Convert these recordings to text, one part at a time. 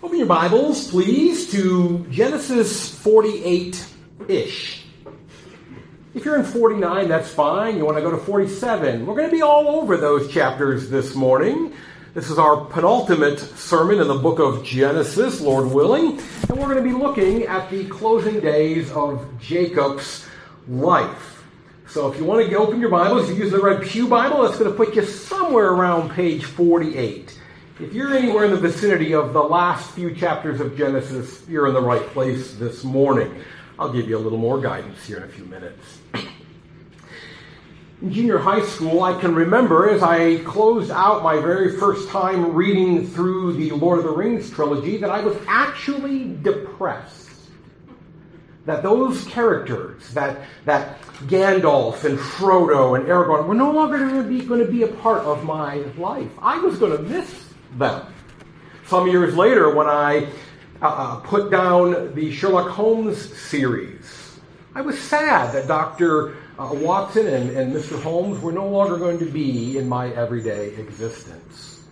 Open your Bibles, please, to Genesis 48 ish. If you're in 49, that's fine. You want to go to 47. We're going to be all over those chapters this morning. This is our penultimate sermon in the book of Genesis, Lord willing. And we're going to be looking at the closing days of Jacob's life. So if you want to open your Bibles, you use the Red Pew Bible, that's going to put you somewhere around page 48. If you're anywhere in the vicinity of the last few chapters of Genesis, you're in the right place this morning. I'll give you a little more guidance here in a few minutes. In junior high school, I can remember as I closed out my very first time reading through the Lord of the Rings trilogy that I was actually depressed. That those characters, that, that Gandalf and Frodo and Aragorn, were no longer going to be, going to be a part of my life. I was going to miss them. Some years later, when I uh, uh, put down the Sherlock Holmes series, I was sad that Dr. Uh, Watson and, and Mr. Holmes were no longer going to be in my everyday existence.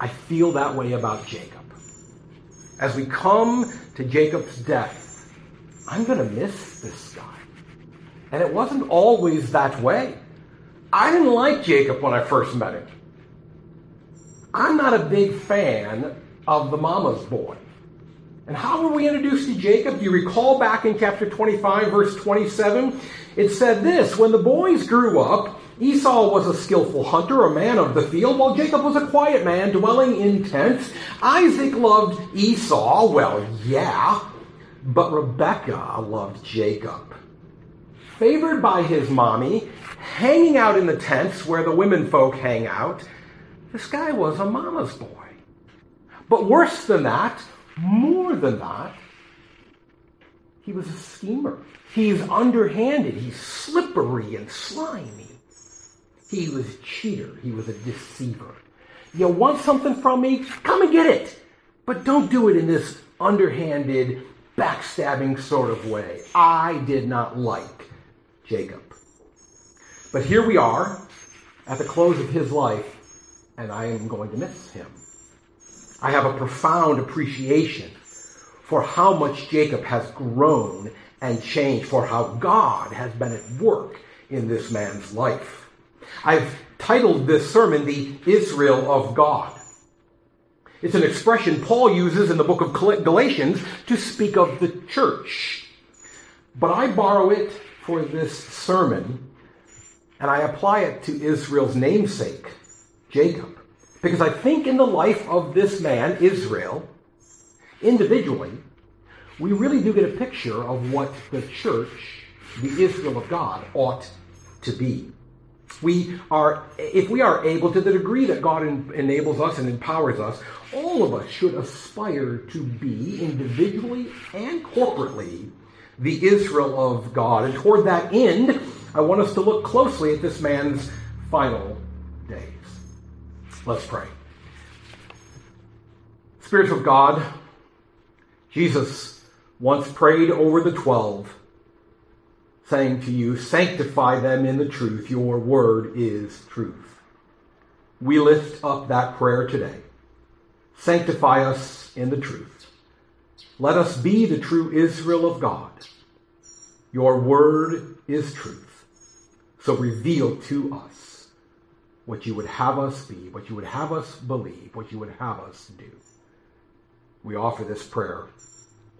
I feel that way about Jacob. As we come to Jacob's death, I'm going to miss this guy. And it wasn't always that way. I didn't like Jacob when I first met him. I'm not a big fan of the mama's boy. And how were we introduced to Jacob? Do you recall back in chapter 25, verse 27? It said this When the boys grew up, Esau was a skillful hunter, a man of the field, while Jacob was a quiet man, dwelling in tents. Isaac loved Esau, well, yeah, but Rebekah loved Jacob. Favored by his mommy, hanging out in the tents where the women folk hang out, this guy was a mama's boy. But worse than that, more than that, he was a schemer. He's underhanded. He's slippery and slimy. He was a cheater. He was a deceiver. You want something from me? Come and get it. But don't do it in this underhanded, backstabbing sort of way. I did not like Jacob. But here we are at the close of his life, and I am going to miss him. I have a profound appreciation for how much Jacob has grown and changed, for how God has been at work in this man's life. I've titled this sermon, The Israel of God. It's an expression Paul uses in the book of Galatians to speak of the church. But I borrow it for this sermon and I apply it to Israel's namesake, Jacob. Because I think in the life of this man, Israel, individually, we really do get a picture of what the church, the Israel of God, ought to be. We are, if we are able to the degree that God enables us and empowers us, all of us should aspire to be individually and corporately the Israel of God. And toward that end, I want us to look closely at this man's final Let's pray. Spirit of God, Jesus once prayed over the twelve, saying to you, Sanctify them in the truth. Your word is truth. We lift up that prayer today. Sanctify us in the truth. Let us be the true Israel of God. Your word is truth. So reveal to us what you would have us be, what you would have us believe, what you would have us do. We offer this prayer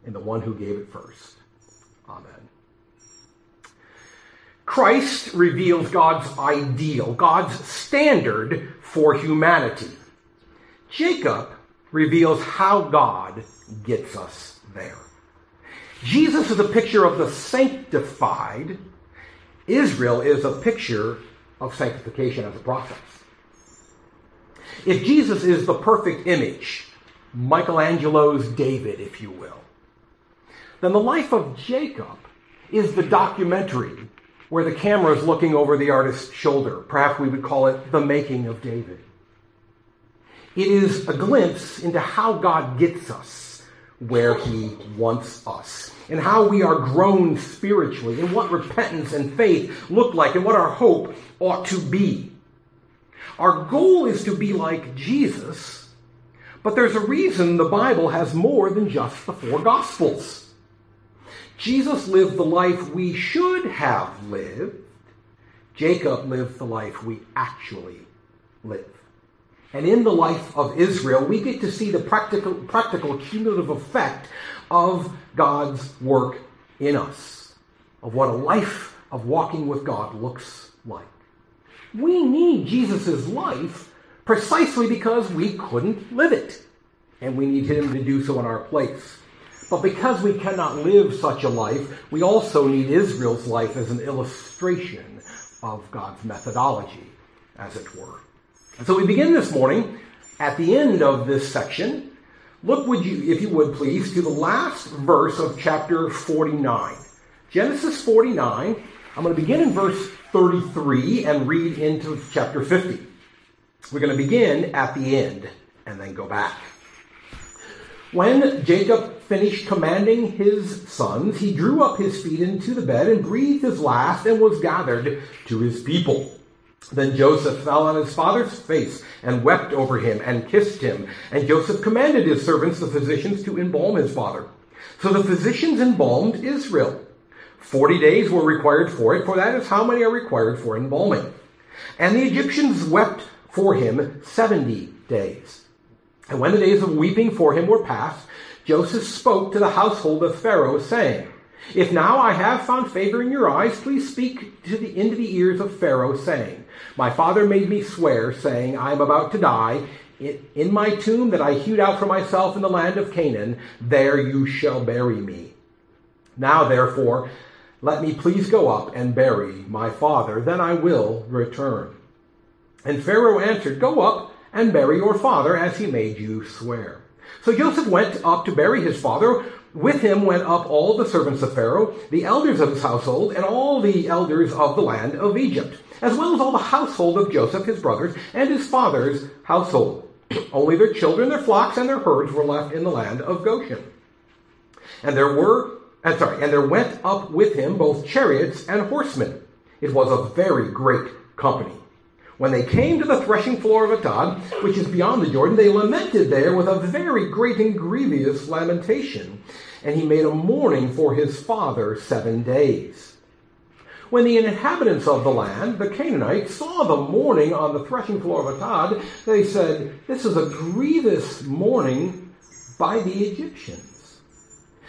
in the one who gave it first. Amen. Christ reveals God's ideal, God's standard for humanity. Jacob reveals how God gets us there. Jesus is a picture of the sanctified. Israel is a picture of sanctification as a process. If Jesus is the perfect image, Michelangelo's David, if you will, then the life of Jacob is the documentary where the camera is looking over the artist's shoulder. Perhaps we would call it the making of David. It is a glimpse into how God gets us where he wants us and how we are grown spiritually and what repentance and faith look like and what our hope ought to be. Our goal is to be like Jesus, But there's a reason the Bible has more than just the four Gospels. Jesus lived the life we should have lived. Jacob lived the life we actually live. And in the life of Israel, we get to see the practical, practical cumulative effect of God's work in us, of what a life of walking with God looks like. We need Jesus' life precisely because we couldn't live it. And we need him to do so in our place. But because we cannot live such a life, we also need Israel's life as an illustration of God's methodology, as it were. So we begin this morning at the end of this section. Look, would you, if you would please, to the last verse of chapter 49. Genesis 49. I'm going to begin in verse 33 and read into chapter 50. We're going to begin at the end and then go back. When Jacob finished commanding his sons, he drew up his feet into the bed and breathed his last and was gathered to his people. Then Joseph fell on his father's face and wept over him and kissed him. And Joseph commanded his servants, the physicians, to embalm his father. So the physicians embalmed Israel. Forty days were required for it, for that is how many are required for embalming. And the Egyptians wept for him seventy days. And when the days of weeping for him were past, Joseph spoke to the household of Pharaoh, saying, If now I have found favor in your eyes, please speak to the, into the ears of Pharaoh, saying, My father made me swear, saying, I am about to die. In my tomb that I hewed out for myself in the land of Canaan, there you shall bury me. Now, therefore, let me please go up and bury my father, then I will return. And Pharaoh answered, Go up and bury your father as he made you swear. So Joseph went up to bury his father. With him went up all the servants of Pharaoh, the elders of his household, and all the elders of the land of Egypt, as well as all the household of Joseph, his brothers, and his father's household. Only their children, their flocks, and their herds were left in the land of Goshen. And there were, and uh, sorry, and there went up with him both chariots and horsemen. It was a very great company. When they came to the threshing floor of Atad, which is beyond the Jordan, they lamented there with a very great and grievous lamentation. And he made a mourning for his father seven days. When the inhabitants of the land, the Canaanites, saw the mourning on the threshing floor of Atad, they said, This is a grievous mourning by the Egyptians.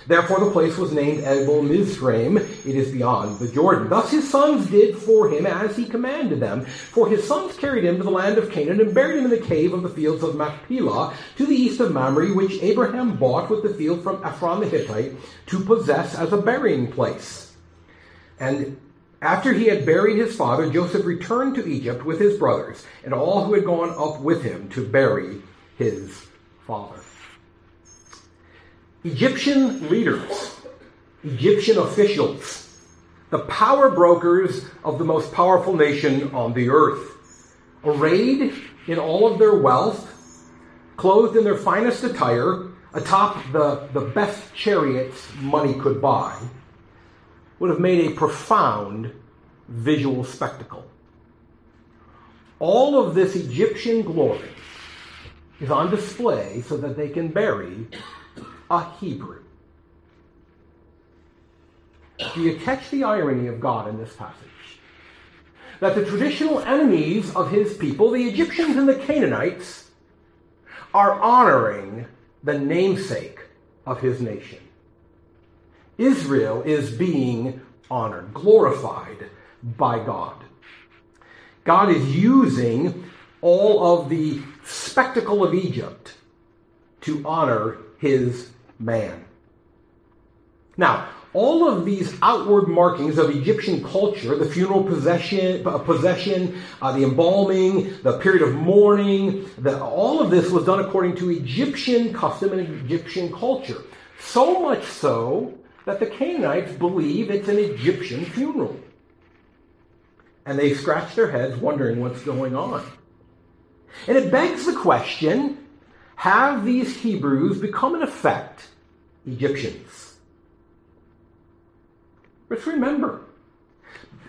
Therefore the place was named Abel Mizraim. It is beyond the Jordan. Thus his sons did for him as he commanded them. For his sons carried him to the land of Canaan and buried him in the cave of the fields of Machpelah to the east of Mamre, which Abraham bought with the field from Ephron the Hittite to possess as a burying place. And after he had buried his father, Joseph returned to Egypt with his brothers and all who had gone up with him to bury his father. Egyptian leaders, Egyptian officials, the power brokers of the most powerful nation on the earth, arrayed in all of their wealth, clothed in their finest attire, atop the, the best chariots money could buy, would have made a profound visual spectacle. All of this Egyptian glory is on display so that they can bury a Hebrew. Do you catch the irony of God in this passage? That the traditional enemies of his people, the Egyptians and the Canaanites, are honoring the namesake of his nation. Israel is being honored, glorified by God. God is using all of the spectacle of Egypt to honor his man. Now, all of these outward markings of Egyptian culture, the funeral possession, uh, possession uh, the embalming, the period of mourning, the, all of this was done according to Egyptian custom and Egyptian culture. So much so that the Canaanites believe it's an Egyptian funeral. And they scratch their heads wondering what's going on. And it begs the question have these Hebrews become, in effect, Egyptians? Let's remember.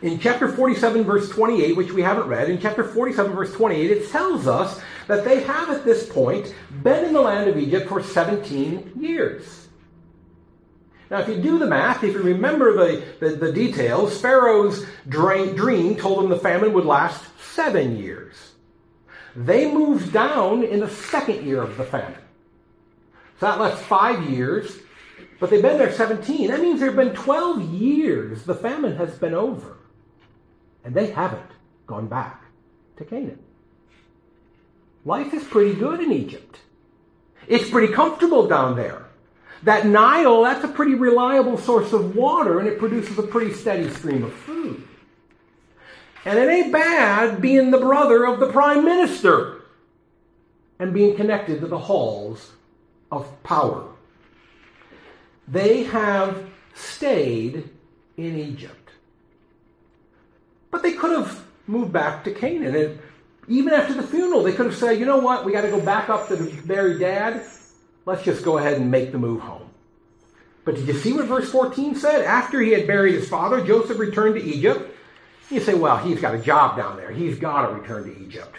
In chapter 47, verse 28, which we haven't read, in chapter 47, verse 28, it tells us that they have at this point been in the land of Egypt for 17 years. Now, if you do the math, if you remember the, the, the details, Pharaoh's dream told him the famine would last seven years. They moved down in the second year of the famine. So that left five years, but they've been there 17. That means there have been 12 years the famine has been over. And they haven't gone back to Canaan. Life is pretty good in Egypt. It's pretty comfortable down there. That Nile, that's a pretty reliable source of water, and it produces a pretty steady stream of food. And it ain't bad being the brother of the prime minister and being connected to the halls of power. They have stayed in Egypt. But they could have moved back to Canaan. And even after the funeral, they could have said, you know what, we got to go back up to bury dad. Let's just go ahead and make the move home. But did you see what verse 14 said? After he had buried his father, Joseph returned to Egypt. You say, well, he's got a job down there. He's got to return to Egypt.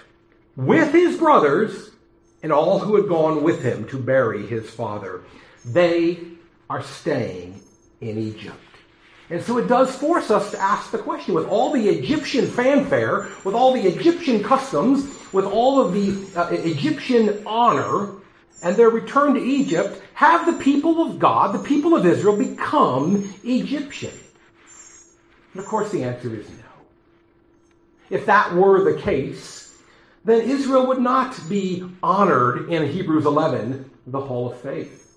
With his brothers and all who had gone with him to bury his father. They are staying in Egypt. And so it does force us to ask the question with all the Egyptian fanfare, with all the Egyptian customs, with all of the uh, Egyptian honor, and their return to Egypt, have the people of God, the people of Israel, become Egyptian? And of course, the answer is no. If that were the case, then Israel would not be honored in Hebrews 11, the Hall of Faith.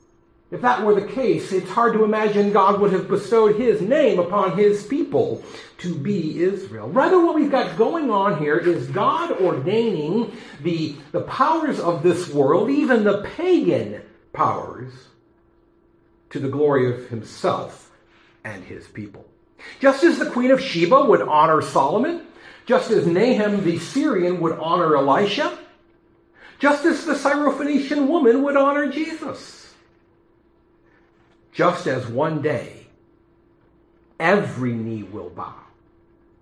If that were the case, it's hard to imagine God would have bestowed his name upon his people to be Israel. Rather, what we've got going on here is God ordaining the, the powers of this world, even the pagan powers, to the glory of himself and his people. Just as the Queen of Sheba would honor Solomon, just as Naaman the Syrian would honor Elisha, just as the Syrophoenician woman would honor Jesus. Just as one day every knee will bow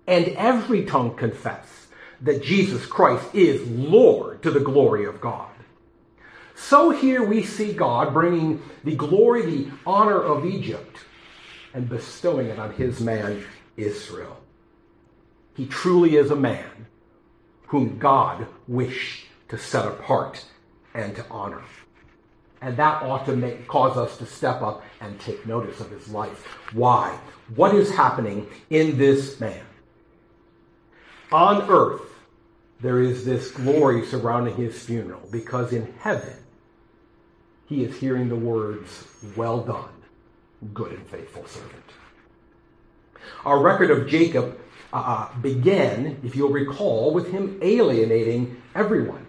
and every tongue confess that Jesus Christ is Lord to the glory of God. So here we see God bringing the glory, the honor of Egypt, and bestowing it on his man Israel. He truly is a man whom God wished to set apart and to honor. And that ought to make, cause us to step up and take notice of his life. Why? What is happening in this man? On earth, there is this glory surrounding his funeral because in heaven, he is hearing the words, Well done, good and faithful servant. Our record of Jacob uh, uh, began, if you'll recall, with him alienating everyone.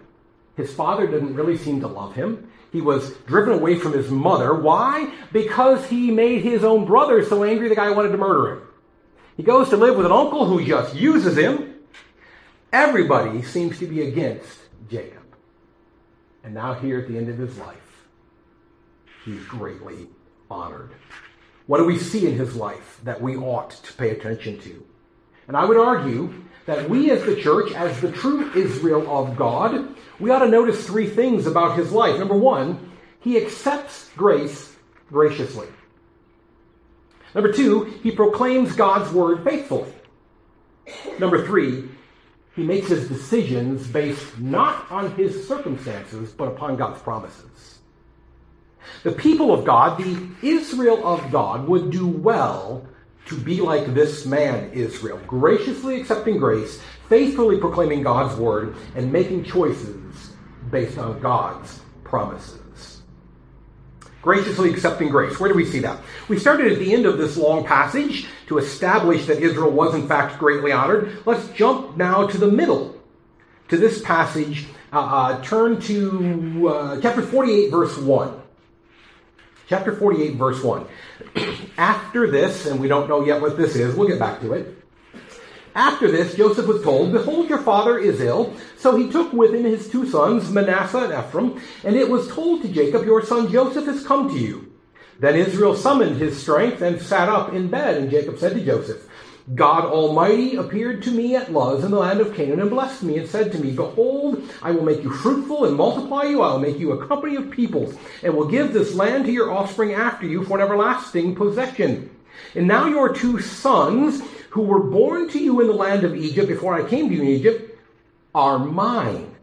His father didn't really seem to love him. He was driven away from his mother. Why? Because he made his own brother so angry the guy wanted to murder him. He goes to live with an uncle who just uses him. Everybody seems to be against Jacob. And now, here at the end of his life, he's greatly honored. What do we see in his life that we ought to pay attention to? And I would argue that we as the church, as the true Israel of God, we ought to notice three things about his life. Number one, he accepts grace graciously. Number two, he proclaims God's word faithfully. Number three, he makes his decisions based not on his circumstances, but upon God's promises. The people of God, the Israel of God, would do well to be like this man, Israel, graciously accepting grace, faithfully proclaiming God's word, and making choices based on God's promises. Graciously accepting grace. Where do we see that? We started at the end of this long passage to establish that Israel was in fact greatly honored. Let's jump now to the middle, to this passage. Uh, uh, turn to uh, chapter 48, verse 1. Chapter 48, verse 1. After this, and we don't know yet what this is, we'll get back to it. After this, Joseph was told, Behold, your father is ill. So he took with him his two sons, Manasseh and Ephraim, and it was told to Jacob, Your son Joseph has come to you. Then Israel summoned his strength and sat up in bed, and Jacob said to Joseph, God Almighty appeared to me at Luz in the land of Canaan and blessed me and said to me, Behold, I will make you fruitful and multiply you. I will make you a company of peoples and will give this land to your offspring after you for an everlasting possession. And now your two sons, who were born to you in the land of Egypt before I came to you in Egypt, are mine.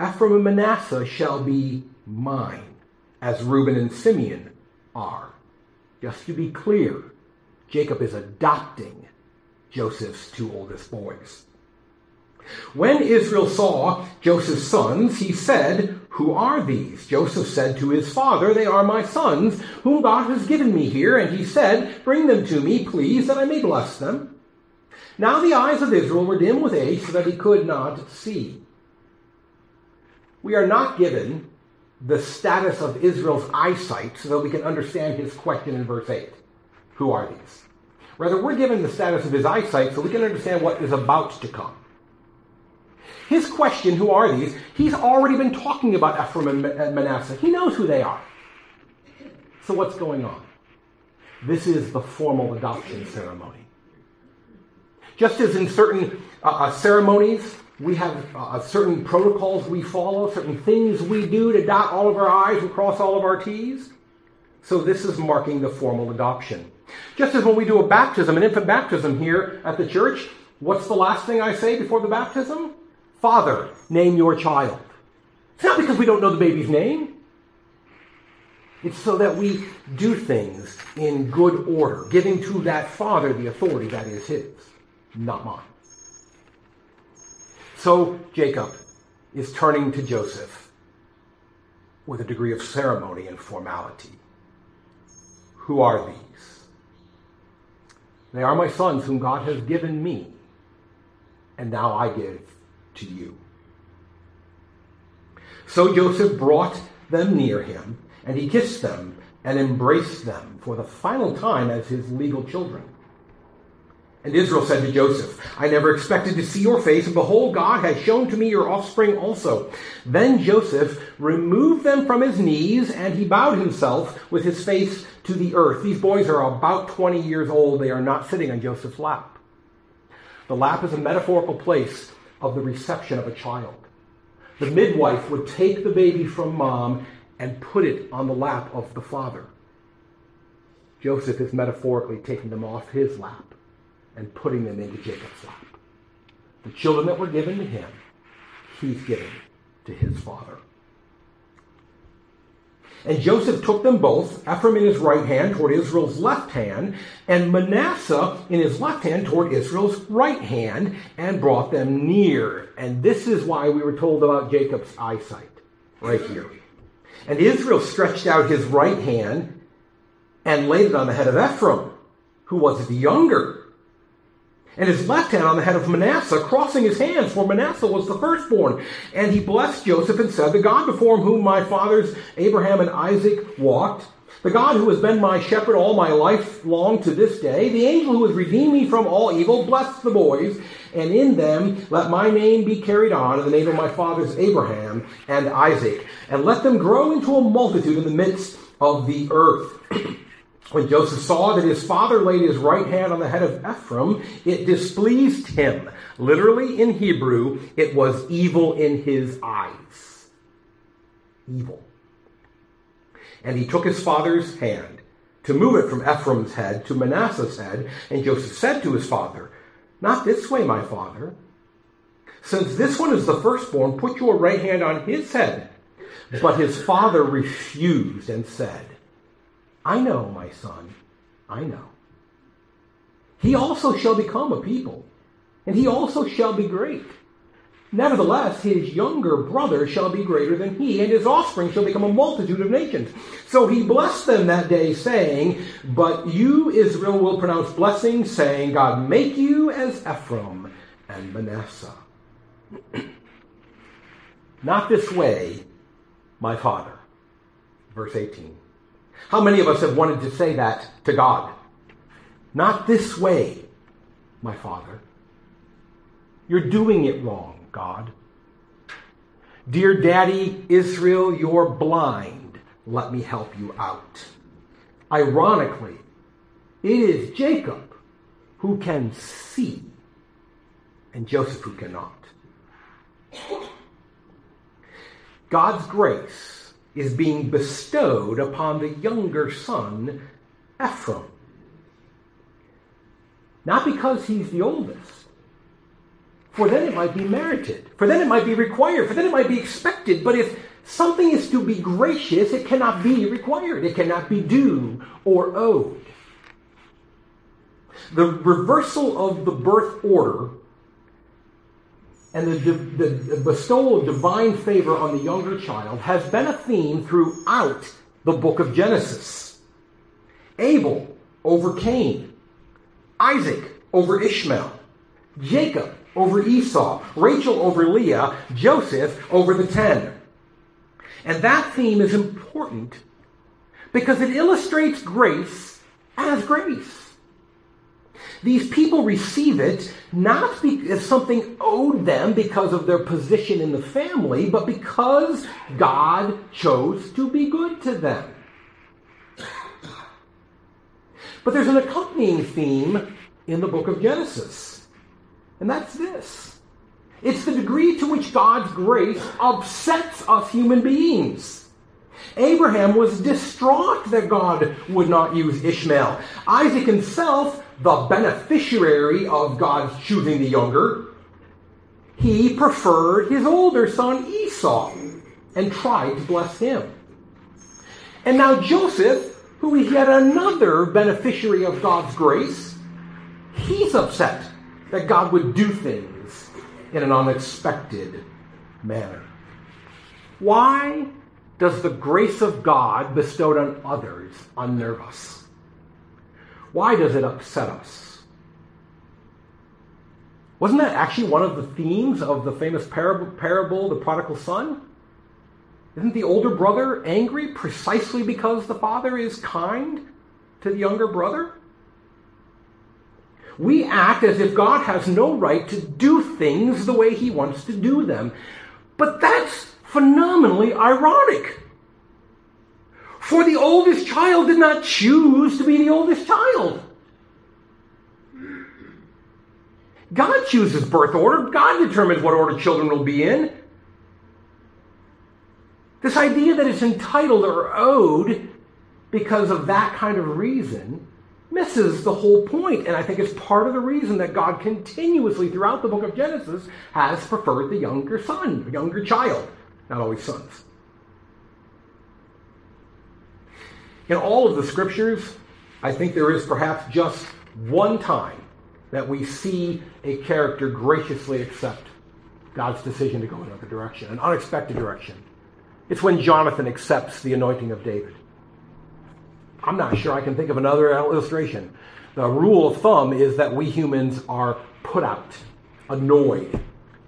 Ephraim and Manasseh shall be mine, as Reuben and Simeon are. Just to be clear, Jacob is adopting Joseph's two oldest boys. When Israel saw Joseph's sons, he said, Who are these? Joseph said to his father, They are my sons, whom God has given me here. And he said, Bring them to me, please, that I may bless them. Now the eyes of Israel were dim with age, so that he could not see. We are not given the status of Israel's eyesight so that we can understand his question in verse 8. Who are these? Rather, we're given the status of his eyesight so we can understand what is about to come. His question, who are these? He's already been talking about Ephraim and Manasseh. He knows who they are. So what's going on? This is the formal adoption ceremony. Just as in certain uh, uh ceremonies, we have uh, certain protocols we follow, certain things we do to dot all of our I's and cross all of our T's. So this is marking the formal adoption. Just as when we do a baptism, an infant baptism here at the church, what's the last thing I say before the baptism? Father, name your child. It's not because we don't know the baby's name. It's so that we do things in good order, giving to that father the authority that is his, not mine. So Jacob is turning to Joseph with a degree of ceremony and formality. Who are these? They are my sons whom God has given me, and now I give to you. So Joseph brought them near him, and he kissed them and embraced them for the final time as his legal children. And Israel said to Joseph, I never expected to see your face, and behold, God has shown to me your offspring also. Then Joseph removed them from his knees, and he bowed himself with his face to the earth. These boys are about 20 years old. They are not sitting on Joseph's lap. The lap is a metaphorical place of the reception of a child. The midwife would take the baby from mom and put it on the lap of the father. Joseph is metaphorically taking them off his lap and putting them into Jacob's lap. The children that were given to him, he's given to his father. And Joseph took them both, Ephraim in his right hand toward Israel's left hand, and Manasseh in his left hand toward Israel's right hand, and brought them near. And this is why we were told about Jacob's eyesight, right here. And Israel stretched out his right hand and laid it on the head of Ephraim, who was the younger and his left hand on the head of Manasseh, crossing his hands, for Manasseh was the firstborn. And he blessed Joseph and said, The God before whom my fathers Abraham and Isaac walked, the God who has been my shepherd all my life long to this day, the angel who has redeemed me from all evil, bless the boys, and in them let my name be carried on in the name of my fathers Abraham and Isaac, and let them grow into a multitude in the midst of the earth. When Joseph saw that his father laid his right hand on the head of Ephraim, it displeased him. Literally in Hebrew, it was evil in his eyes. Evil. And he took his father's hand to move it from Ephraim's head to Manasseh's head. And Joseph said to his father, Not this way, my father. Since this one is the firstborn, put your right hand on his head. But his father refused and said, I know, my son, I know. He also shall become a people, and he also shall be great. Nevertheless, his younger brother shall be greater than he, and his offspring shall become a multitude of nations. So he blessed them that day, saying, But you, Israel, will pronounce blessing, saying, God make you as Ephraim and Manasseh. Not this way, my father. Verse 18. How many of us have wanted to say that to God? Not this way, my Father. You're doing it wrong, God. Dear Daddy Israel, you're blind. Let me help you out. Ironically, it is Jacob who can see, and Joseph who cannot. God's grace is being bestowed upon the younger son, Ephraim. Not because he's the oldest, for then it might be merited, for then it might be required, for then it might be expected. But if something is to be gracious, it cannot be required, it cannot be due or owed. The reversal of the birth order and the, the, the, bestowal of divine favor on the younger child has been a theme throughout the book of Genesis. Abel over Cain, Isaac over Ishmael, Jacob over Esau, Rachel over Leah, Joseph over the ten. And that theme is important because it illustrates grace as grace. These people receive it not as something owed them because of their position in the family, but because God chose to be good to them. But there's an accompanying theme in the book of Genesis, and that's this it's the degree to which God's grace upsets us human beings. Abraham was distraught that God would not use Ishmael. Isaac himself the beneficiary of God's choosing the younger, he preferred his older son Esau and tried to bless him. And now Joseph, who is yet another beneficiary of God's grace, he's upset that God would do things in an unexpected manner. Why does the grace of God bestowed on others unnerve us? Why does it upset us? Wasn't that actually one of the themes of the famous parable, parable, the prodigal son? Isn't the older brother angry precisely because the father is kind to the younger brother? We act as if God has no right to do things the way he wants to do them. But that's phenomenally ironic. For the oldest child did not choose to be the oldest child. God chooses birth order. God determines what order children will be in. This idea that it's entitled or owed because of that kind of reason misses the whole point. And I think it's part of the reason that God continuously throughout the book of Genesis has preferred the younger son, the younger child, not always sons. In all of the scriptures, I think there is perhaps just one time that we see a character graciously accept God's decision to go another direction, an unexpected direction. It's when Jonathan accepts the anointing of David. I'm not sure I can think of another illustration. The rule of thumb is that we humans are put out, annoyed,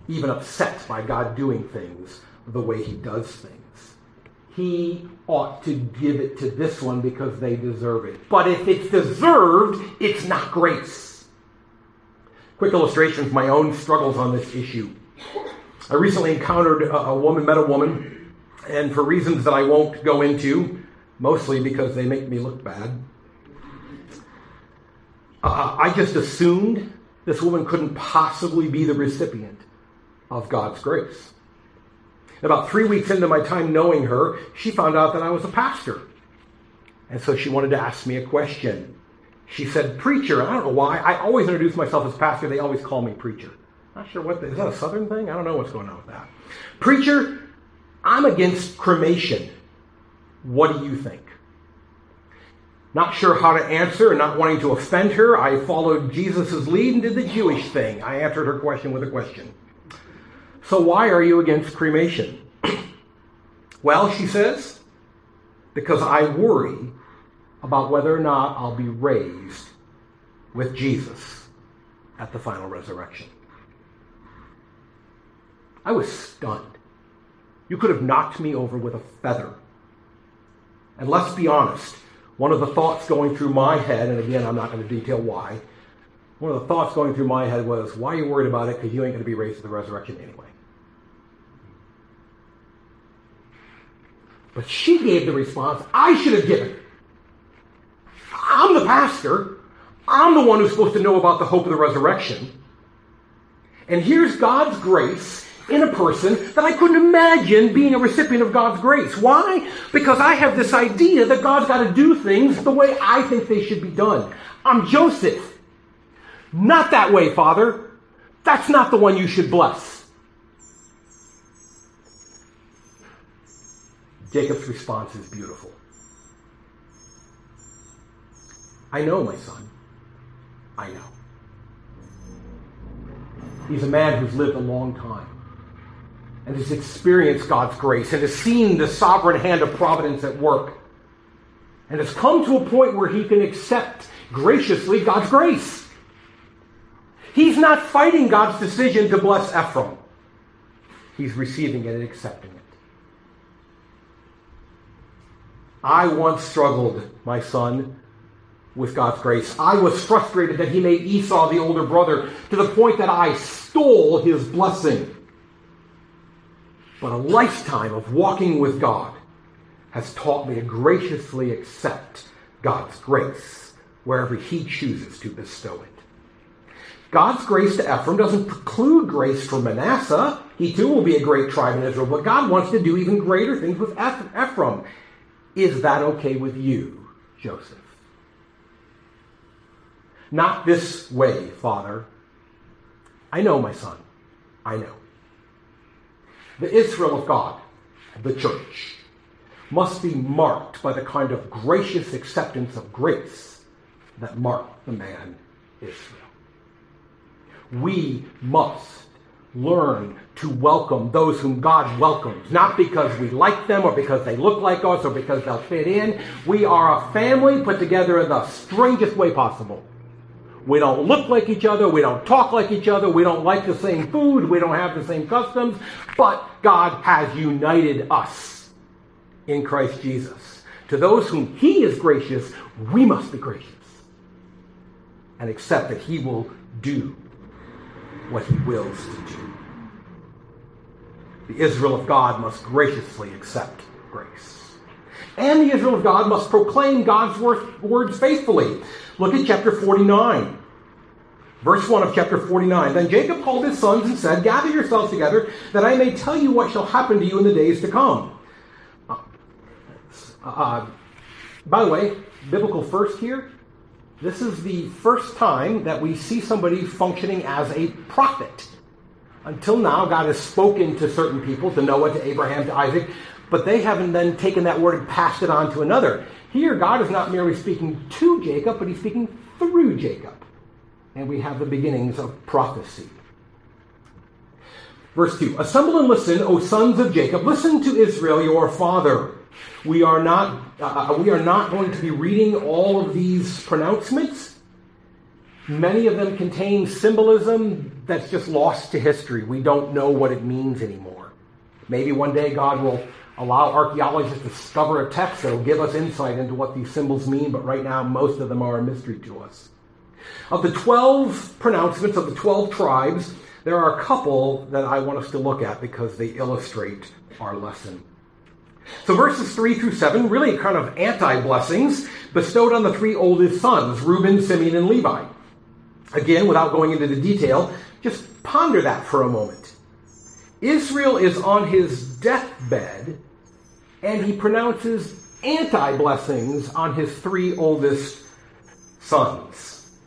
even upset by God doing things the way he does things he ought to give it to this one because they deserve it. But if it's deserved, it's not grace. Quick illustration of my own struggles on this issue. I recently encountered a, woman, met a woman, and for reasons that I won't go into, mostly because they make me look bad, uh, I just assumed this woman couldn't possibly be the recipient of God's grace. About three weeks into my time knowing her, she found out that I was a pastor. And so she wanted to ask me a question. She said, Preacher. I don't know why. I always introduce myself as pastor. They always call me preacher. Not sure what the, is that a southern thing? I don't know what's going on with that. Preacher, I'm against cremation. What do you think? Not sure how to answer and not wanting to offend her, I followed Jesus' lead and did the Jewish thing. I answered her question with a question. So why are you against cremation? well, she says, because I worry about whether or not I'll be raised with Jesus at the final resurrection. I was stunned. You could have knocked me over with a feather. And let's be honest, one of the thoughts going through my head, and again, I'm not going to detail why, one of the thoughts going through my head was, why are you worried about it? Because you ain't going to be raised at the resurrection anyway. But she gave the response I should have given. I'm the pastor. I'm the one who's supposed to know about the hope of the resurrection. And here's God's grace in a person that I couldn't imagine being a recipient of God's grace. Why? Because I have this idea that God's got to do things the way I think they should be done. I'm Joseph. Not that way, Father. That's not the one you should bless. Jacob's response is beautiful. I know, my son. I know. He's a man who's lived a long time and has experienced God's grace and has seen the sovereign hand of providence at work and has come to a point where he can accept graciously God's grace. He's not fighting God's decision to bless Ephraim. He's receiving it and accepting it. I once struggled, my son, with God's grace. I was frustrated that he made Esau the older brother to the point that I stole his blessing. But a lifetime of walking with God has taught me to graciously accept God's grace wherever he chooses to bestow it. God's grace to Ephraim doesn't preclude grace for Manasseh. He too will be a great tribe in Israel, but God wants to do even greater things with Ephraim. Is that okay with you, Joseph? Not this way, Father. I know, my son. I know. The Israel of God, the church, must be marked by the kind of gracious acceptance of grace that marked the man Israel. We must learn to welcome those whom God welcomes, not because we like them or because they look like us or because they'll fit in. We are a family put together in the strangest way possible. We don't look like each other. We don't talk like each other. We don't like the same food. We don't have the same customs. But God has united us in Christ Jesus. To those whom He is gracious, we must be gracious and accept that He will do what He wills to do. The Israel of God must graciously accept grace. And the Israel of God must proclaim God's words faithfully. Look at chapter 49. Verse 1 of chapter 49. Then Jacob called his sons and said, Gather yourselves together, that I may tell you what shall happen to you in the days to come. Uh, uh, by the way, biblical first here. This is the first time that we see somebody functioning as a prophet. Until now, God has spoken to certain people, to Noah, to Abraham, to Isaac, but they haven't then taken that word and passed it on to another. Here, God is not merely speaking to Jacob, but he's speaking through Jacob. And we have the beginnings of prophecy. Verse 2 Assemble and listen, O sons of Jacob. Listen to Israel, your father. We are not, uh, we are not going to be reading all of these pronouncements. Many of them contain symbolism that's just lost to history. We don't know what it means anymore. Maybe one day God will allow archaeologists to discover a text that will give us insight into what these symbols mean, but right now most of them are a mystery to us. Of the 12 pronouncements of the 12 tribes, there are a couple that I want us to look at because they illustrate our lesson. So verses 3 through 7, really kind of anti blessings bestowed on the three oldest sons, Reuben, Simeon, and Levi. Again, without going into the detail, just ponder that for a moment. Israel is on his deathbed and he pronounces anti blessings on his three oldest sons.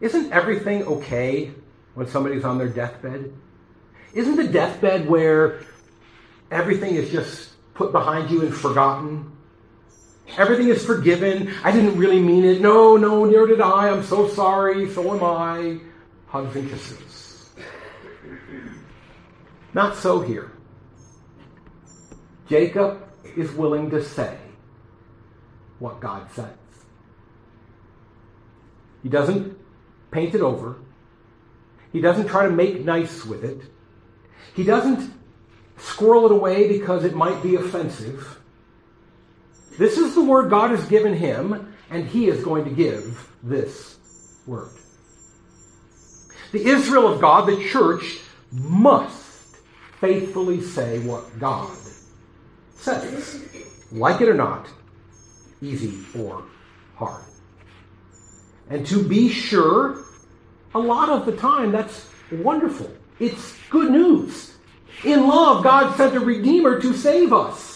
Isn't everything okay when somebody's on their deathbed? Isn't the deathbed where everything is just put behind you and forgotten? Everything is forgiven. I didn't really mean it. No, no, neither did I. I'm so sorry. So am I. Hugs and kisses. Not so here. Jacob is willing to say what God says. He doesn't paint it over. He doesn't try to make nice with it. He doesn't squirrel it away because it might be offensive. This is the word God has given him, and he is going to give this word. The Israel of God, the church, must faithfully say what God says. Like it or not, easy or hard. And to be sure, a lot of the time that's wonderful. It's good news. In love, God sent a Redeemer to save us.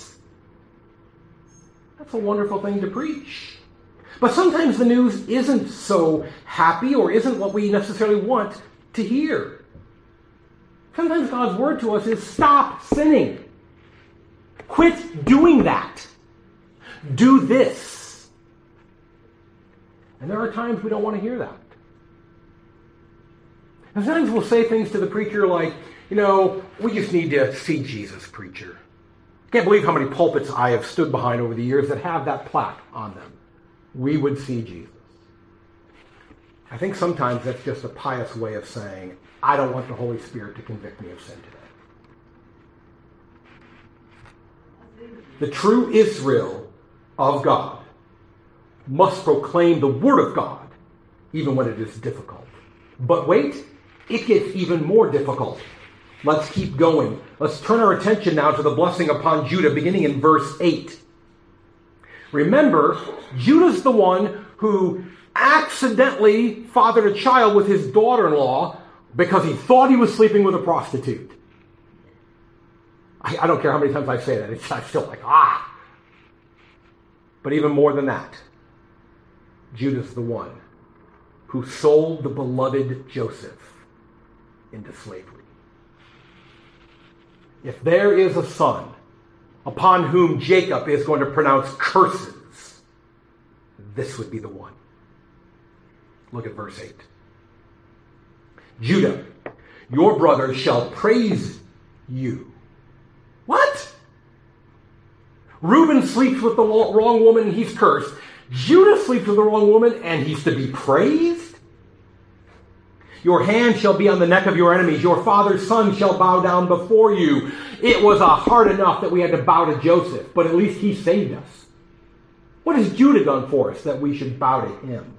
That's a wonderful thing to preach. But sometimes the news isn't so happy or isn't what we necessarily want to hear. Sometimes God's word to us is stop sinning. Quit doing that. Do this. And there are times we don't want to hear that. And sometimes we'll say things to the preacher like, you know, we just need to see Jesus, preacher. Can't believe how many pulpits I have stood behind over the years that have that plaque on them. We would see Jesus. I think sometimes that's just a pious way of saying, I don't want the Holy Spirit to convict me of sin today. The true Israel of God must proclaim the Word of God even when it is difficult. But wait, it gets even more difficult. Let's keep going. Let's turn our attention now to the blessing upon Judah, beginning in verse 8. Remember, Judah's the one who accidentally fathered a child with his daughter in law because he thought he was sleeping with a prostitute. I, I, don't care how many times I say that, it's, I'm still like, ah. But even more than that, Judah's the one who sold the beloved Joseph into slavery. If there is a son upon whom Jacob is going to pronounce curses, this would be the one. Look at verse 8. Judah, your brother shall praise you. What? Reuben sleeps with the wrong woman and he's cursed. Judah sleeps with the wrong woman and he's to be praised? Your hand shall be on the neck of your enemies. Your father's son shall bow down before you. It was a hard enough that we had to bow to Joseph, but at least he saved us. What has Judah done for us that we should bow to him?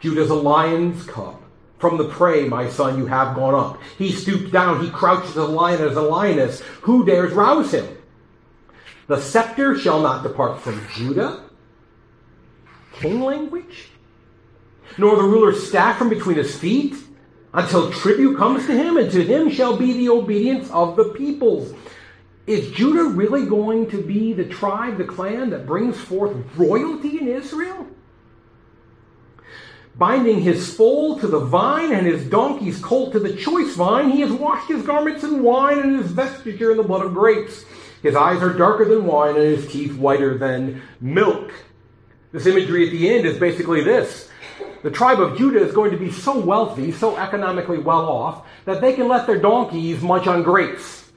Judah's a lion's cub. From the prey, my son, you have gone up. He stoops down. He crouches as a lion as a lioness. Who dares rouse him? The scepter shall not depart from Judah. King language? Nor the ruler's staff from between his feet until tribute comes to him, and to him shall be the obedience of the peoples. Is Judah really going to be the tribe, the clan that brings forth royalty in Israel? Binding his foal to the vine and his donkey's colt to the choice vine, he has washed his garments in wine and his vesture in the blood of grapes. His eyes are darker than wine and his teeth whiter than milk. This imagery at the end is basically this the tribe of Judah is going to be so wealthy, so economically well off, that they can let their donkeys munch on grapes.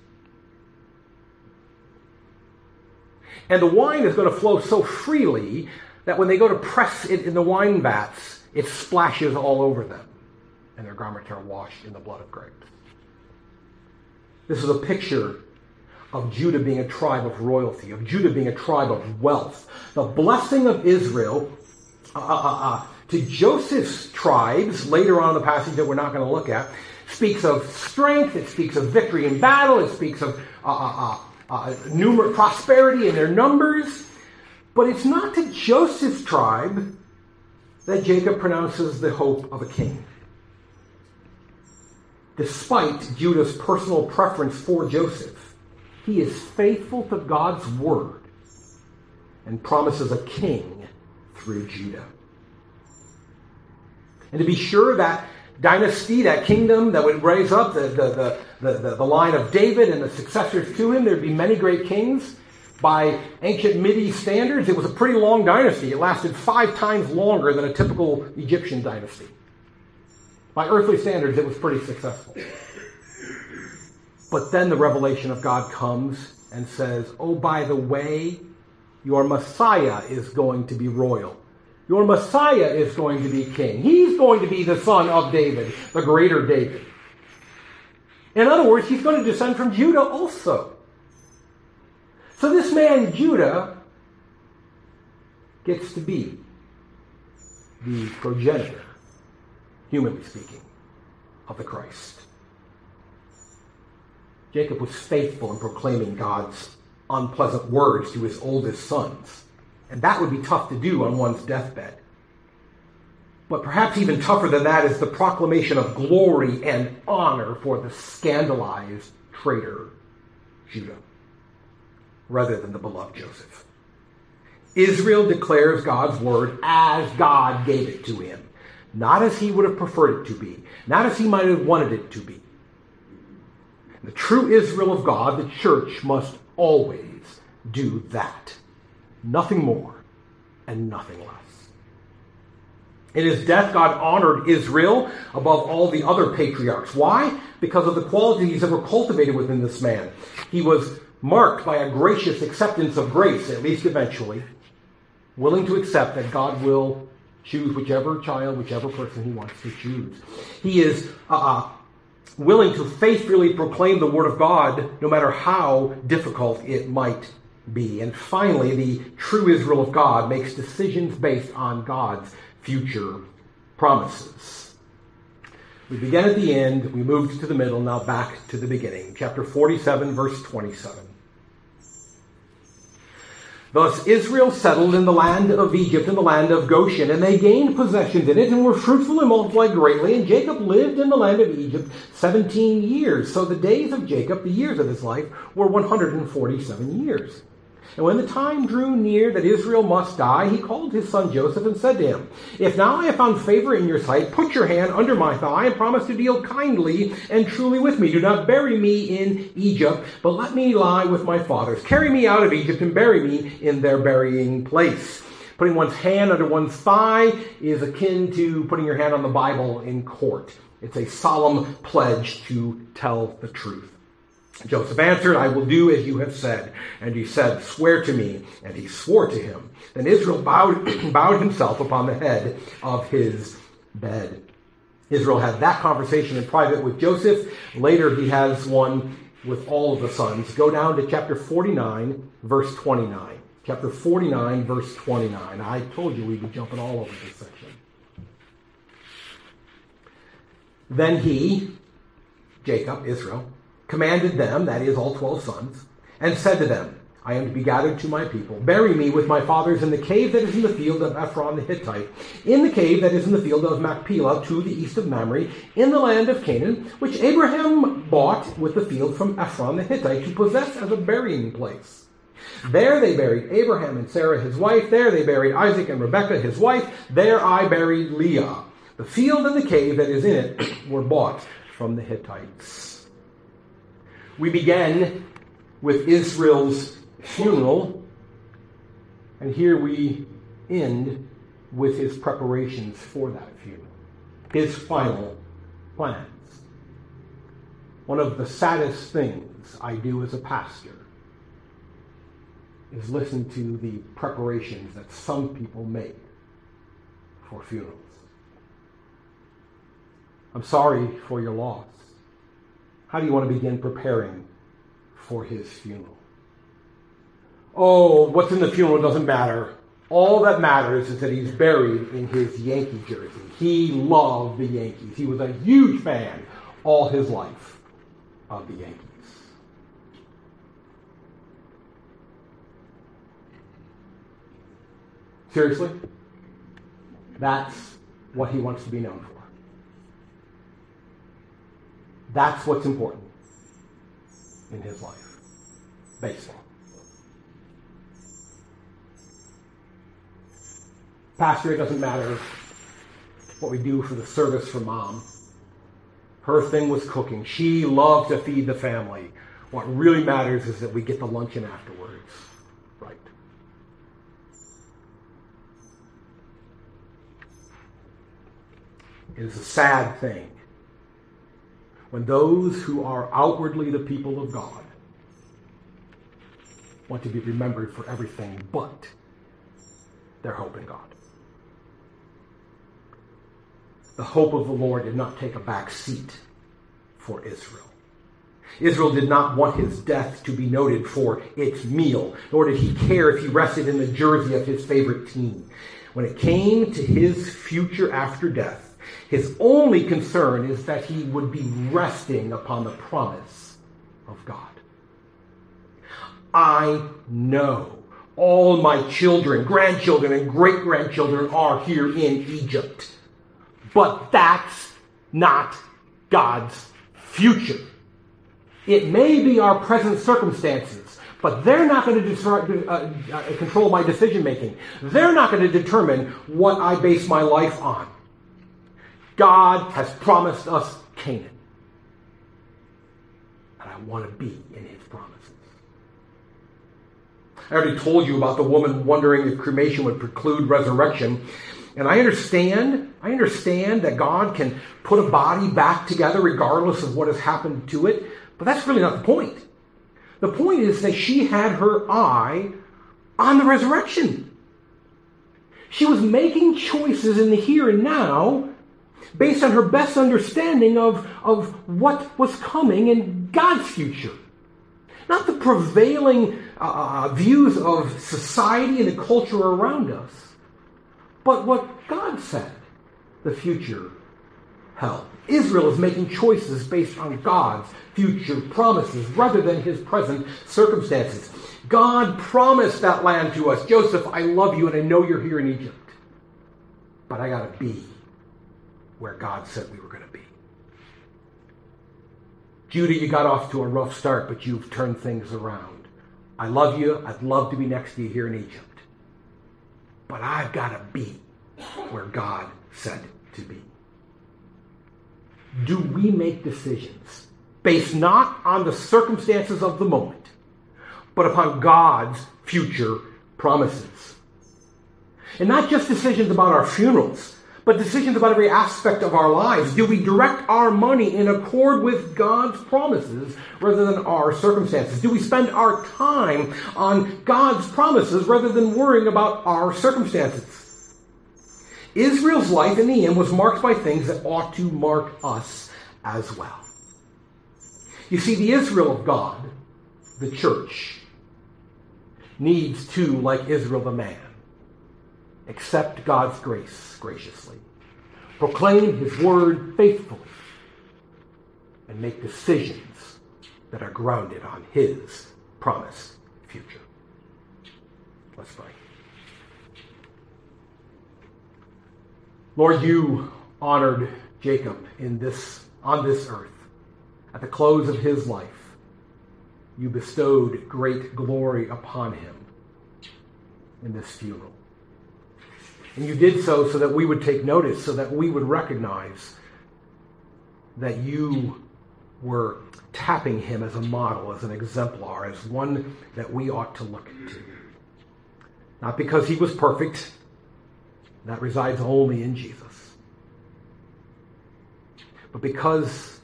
And the wine is going to flow so freely that when they go to press it in the wine vats, it splashes all over them, and their garments are washed in the blood of grapes. This is a picture of Judah being a tribe of royalty, of Judah being a tribe of wealth. The blessing of Israel uh, uh, uh, to Joseph's tribes, later on in the passage that we're not going to look at, speaks of strength, it speaks of victory in battle, it speaks of uh, uh, uh, numer- prosperity in their numbers. But it's not to Joseph's tribe that Jacob pronounces the hope of a king. Despite Judah's personal preference for Joseph, he is faithful to God's word and promises a king through Judah. And to be sure, that dynasty, that kingdom that would raise up the, the, the, the, the line of David and the successors to him, there'd be many great kings. By ancient Midi standards, it was a pretty long dynasty. It lasted five times longer than a typical Egyptian dynasty. By earthly standards, it was pretty successful. But then the revelation of God comes and says, Oh, by the way, your Messiah is going to be royal. Your Messiah is going to be king. He's going to be the son of David, the greater David. In other words, he's going to descend from Judah also. So this man, Judah, gets to be the progenitor, humanly speaking, of the Christ. Jacob was faithful in proclaiming God's unpleasant words to his oldest sons. And that would be tough to do on one's deathbed. But perhaps even tougher than that is the proclamation of glory and honor for the scandalized traitor Judah, rather than the beloved Joseph. Israel declares God's word as God gave it to him, not as he would have preferred it to be, not as he might have wanted it to be. The true Israel of God, the church, must always do that. Nothing more and nothing less. In his death, God honored Israel above all the other patriarchs. Why? Because of the qualities that were cultivated within this man. He was marked by a gracious acceptance of grace, at least eventually, willing to accept that God will choose whichever child, whichever person he wants to choose. He is uh, uh willing to faithfully proclaim the word of God no matter how difficult it might be. And finally, the true Israel of God makes decisions based on God's future promises. We began at the end, we moved to the middle, now back to the beginning. Chapter 47, verse 27. Thus Israel settled in the land of Egypt and the land of Goshen, and they gained possessions in it and were fruitful and multiplied greatly. And Jacob lived in the land of Egypt seventeen years. So the days of Jacob, the years of his life, were 147 years. And when the time drew near that Israel must die, he called his son Joseph and said to him, If now I have found favor in your sight, put your hand under my thigh and promise to deal kindly and truly with me. Do not bury me in Egypt, but let me lie with my fathers. Carry me out of Egypt and bury me in their burying place. Putting one's hand under one's thigh is akin to putting your hand on the Bible in court. It's a solemn pledge to tell the truth. Joseph answered, I will do as you have said. And he said, Swear to me. And he swore to him. Then Israel bowed, bowed himself upon the head of his bed. Israel had that conversation in private with Joseph. Later, he has one with all of the sons. Go down to chapter 49, verse 29. Chapter 49, verse 29. I told you we'd be jumping all over this section. Then he, Jacob, Israel, commanded them, that is, all twelve sons, and said to them, I am to be gathered to my people. Bury me with my fathers in the cave that is in the field of Ephron the Hittite, in the cave that is in the field of Machpelah to the east of Mamre, in the land of Canaan, which Abraham bought with the field from Ephron the Hittite to possess as a burying place. There they buried Abraham and Sarah his wife. There they buried Isaac and Rebekah his wife. There I buried Leah. The field and the cave that is in it were bought from the Hittites. We began with Israel's funeral, and here we end with his preparations for that funeral, his final plans. One of the saddest things I do as a pastor is listen to the preparations that some people make for funerals. I'm sorry for your loss. How do you want to begin preparing for his funeral? Oh, what's in the funeral doesn't matter. All that matters is that he's buried in his Yankee jersey. He loved the Yankees. He was a huge fan all his life of the Yankees. Seriously? That's what he wants to be known for. That's what's important in his life. Baseball. Pastor, it doesn't matter what we do for the service for mom. Her thing was cooking. She loved to feed the family. What really matters is that we get the luncheon afterwards. Right. It is a sad thing when those who are outwardly the people of God want to be remembered for everything but their hope in God. The hope of the Lord did not take a back seat for Israel. Israel did not want his death to be noted for its meal, nor did he care if he rested in the jersey of his favorite team. When it came to his future after death, his only concern is that he would be resting upon the promise of God. I know all my children, grandchildren, and great grandchildren are here in Egypt. But that's not God's future. It may be our present circumstances, but they're not going to uh, uh, control my decision making. They're not going to determine what I base my life on. God has promised us Canaan. And I want to be in his promises. I already told you about the woman wondering if cremation would preclude resurrection. And I understand, I understand that God can put a body back together regardless of what has happened to it, but that's really not the point. The point is that she had her eye on the resurrection. She was making choices in the here and now based on her best understanding of, of what was coming in God's future. Not the prevailing uh, views of society and the culture around us, but what God said the future held. Israel is making choices based on God's future promises rather than his present circumstances. God promised that land to us. Joseph, I love you and I know you're here in Egypt, but I got to be where God said we were going to be. Judah, you got off to a rough start, but you've turned things around. I love you. I'd love to be next to you here in Egypt. But I've got to be where God said to be. Do we make decisions based not on the circumstances of the moment, but upon God's future promises? And not just decisions about our funerals, but decisions about every aspect of our lives. Do we direct our money in accord with God's promises rather than our circumstances? Do we spend our time on God's promises rather than worrying about our circumstances? Israel's life in the end was marked by things that ought to mark us as well. You see, the Israel of God, the church, needs to, like Israel the man, accept God's grace graciously, proclaim his word faithfully, and make decisions that are grounded on his promised future. Let's pray. Lord, you honored Jacob in this, on this earth. At the close of his life, you bestowed great glory upon him in this funeral. And you did so so that we would take notice, so that we would recognize that you were tapping him as a model, as an exemplar, as one that we ought to look to. Not because he was perfect, that resides only in Jesus, but because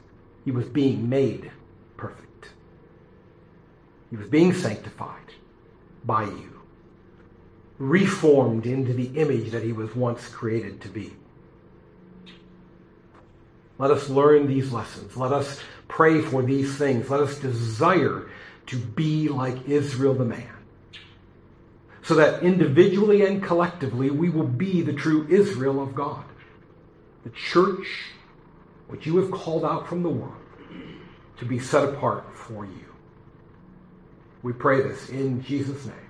he was being made perfect. He was being sanctified by you reformed into the image that he was once created to be. Let us learn these lessons. Let us pray for these things. Let us desire to be like Israel the man. So that individually and collectively we will be the true Israel of God. The church, which you have called out from the world, to be set apart for you. We pray this in Jesus' name.